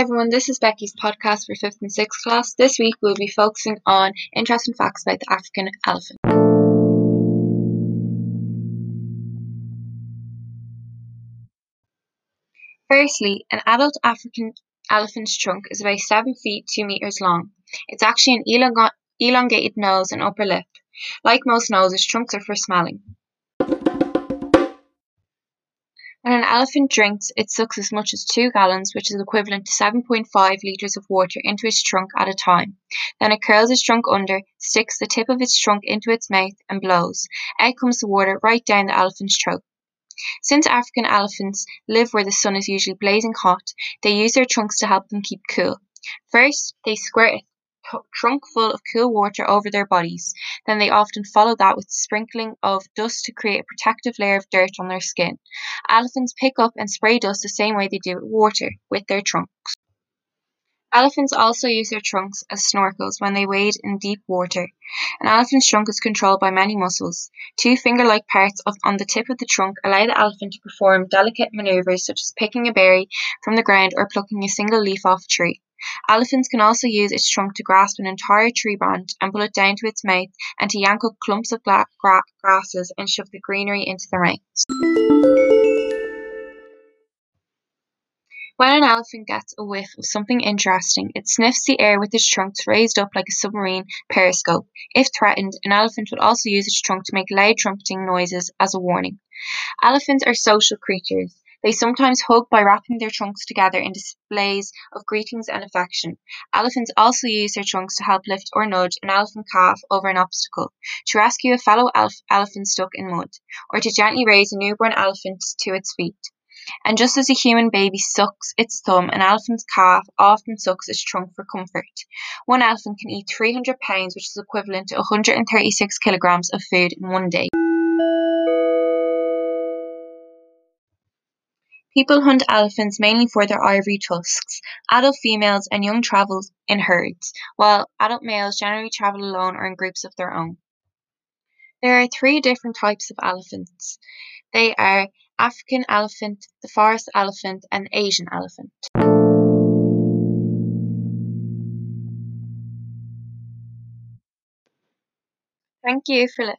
everyone, this is Becky's podcast for 5th and 6th class. This week we'll be focusing on interesting facts about the African elephant. Firstly, an adult African elephant's trunk is about 7 feet 2 meters long. It's actually an elong- elongated nose and upper lip. Like most noses, trunks are for smelling. When an elephant drinks, it sucks as much as two gallons, which is equivalent to 7.5 litres of water, into its trunk at a time. Then it curls its trunk under, sticks the tip of its trunk into its mouth, and blows. Out comes the water right down the elephant's throat. Since African elephants live where the sun is usually blazing hot, they use their trunks to help them keep cool. First, they squirt trunk full of cool water over their bodies. Then they often follow that with sprinkling of dust to create a protective layer of dirt on their skin. Elephants pick up and spray dust the same way they do with water, with their trunks. Elephants also use their trunks as snorkels when they wade in deep water. An elephant's trunk is controlled by many muscles. Two finger-like parts of, on the tip of the trunk allow the elephant to perform delicate maneuvers such as picking a berry from the ground or plucking a single leaf off a tree. Elephants can also use its trunk to grasp an entire tree branch and pull it down to its mouth and to yank up clumps of grasses and shove the greenery into their mouths. When an elephant gets a whiff of something interesting, it sniffs the air with its trunk raised up like a submarine periscope. If threatened, an elephant will also use its trunk to make loud trumpeting noises as a warning. Elephants are social creatures. They sometimes hug by wrapping their trunks together in displays of greetings and affection. Elephants also use their trunks to help lift or nudge an elephant calf over an obstacle, to rescue a fellow elephant stuck in mud, or to gently raise a newborn elephant to its feet. And just as a human baby sucks its thumb, an elephant's calf often sucks its trunk for comfort. One elephant can eat 300 pounds, which is equivalent to 136 kilograms of food in one day. People hunt elephants mainly for their ivory tusks. Adult females and young travel in herds, while adult males generally travel alone or in groups of their own. There are three different types of elephants. They are African elephant, the forest elephant, and Asian elephant. Thank you listening.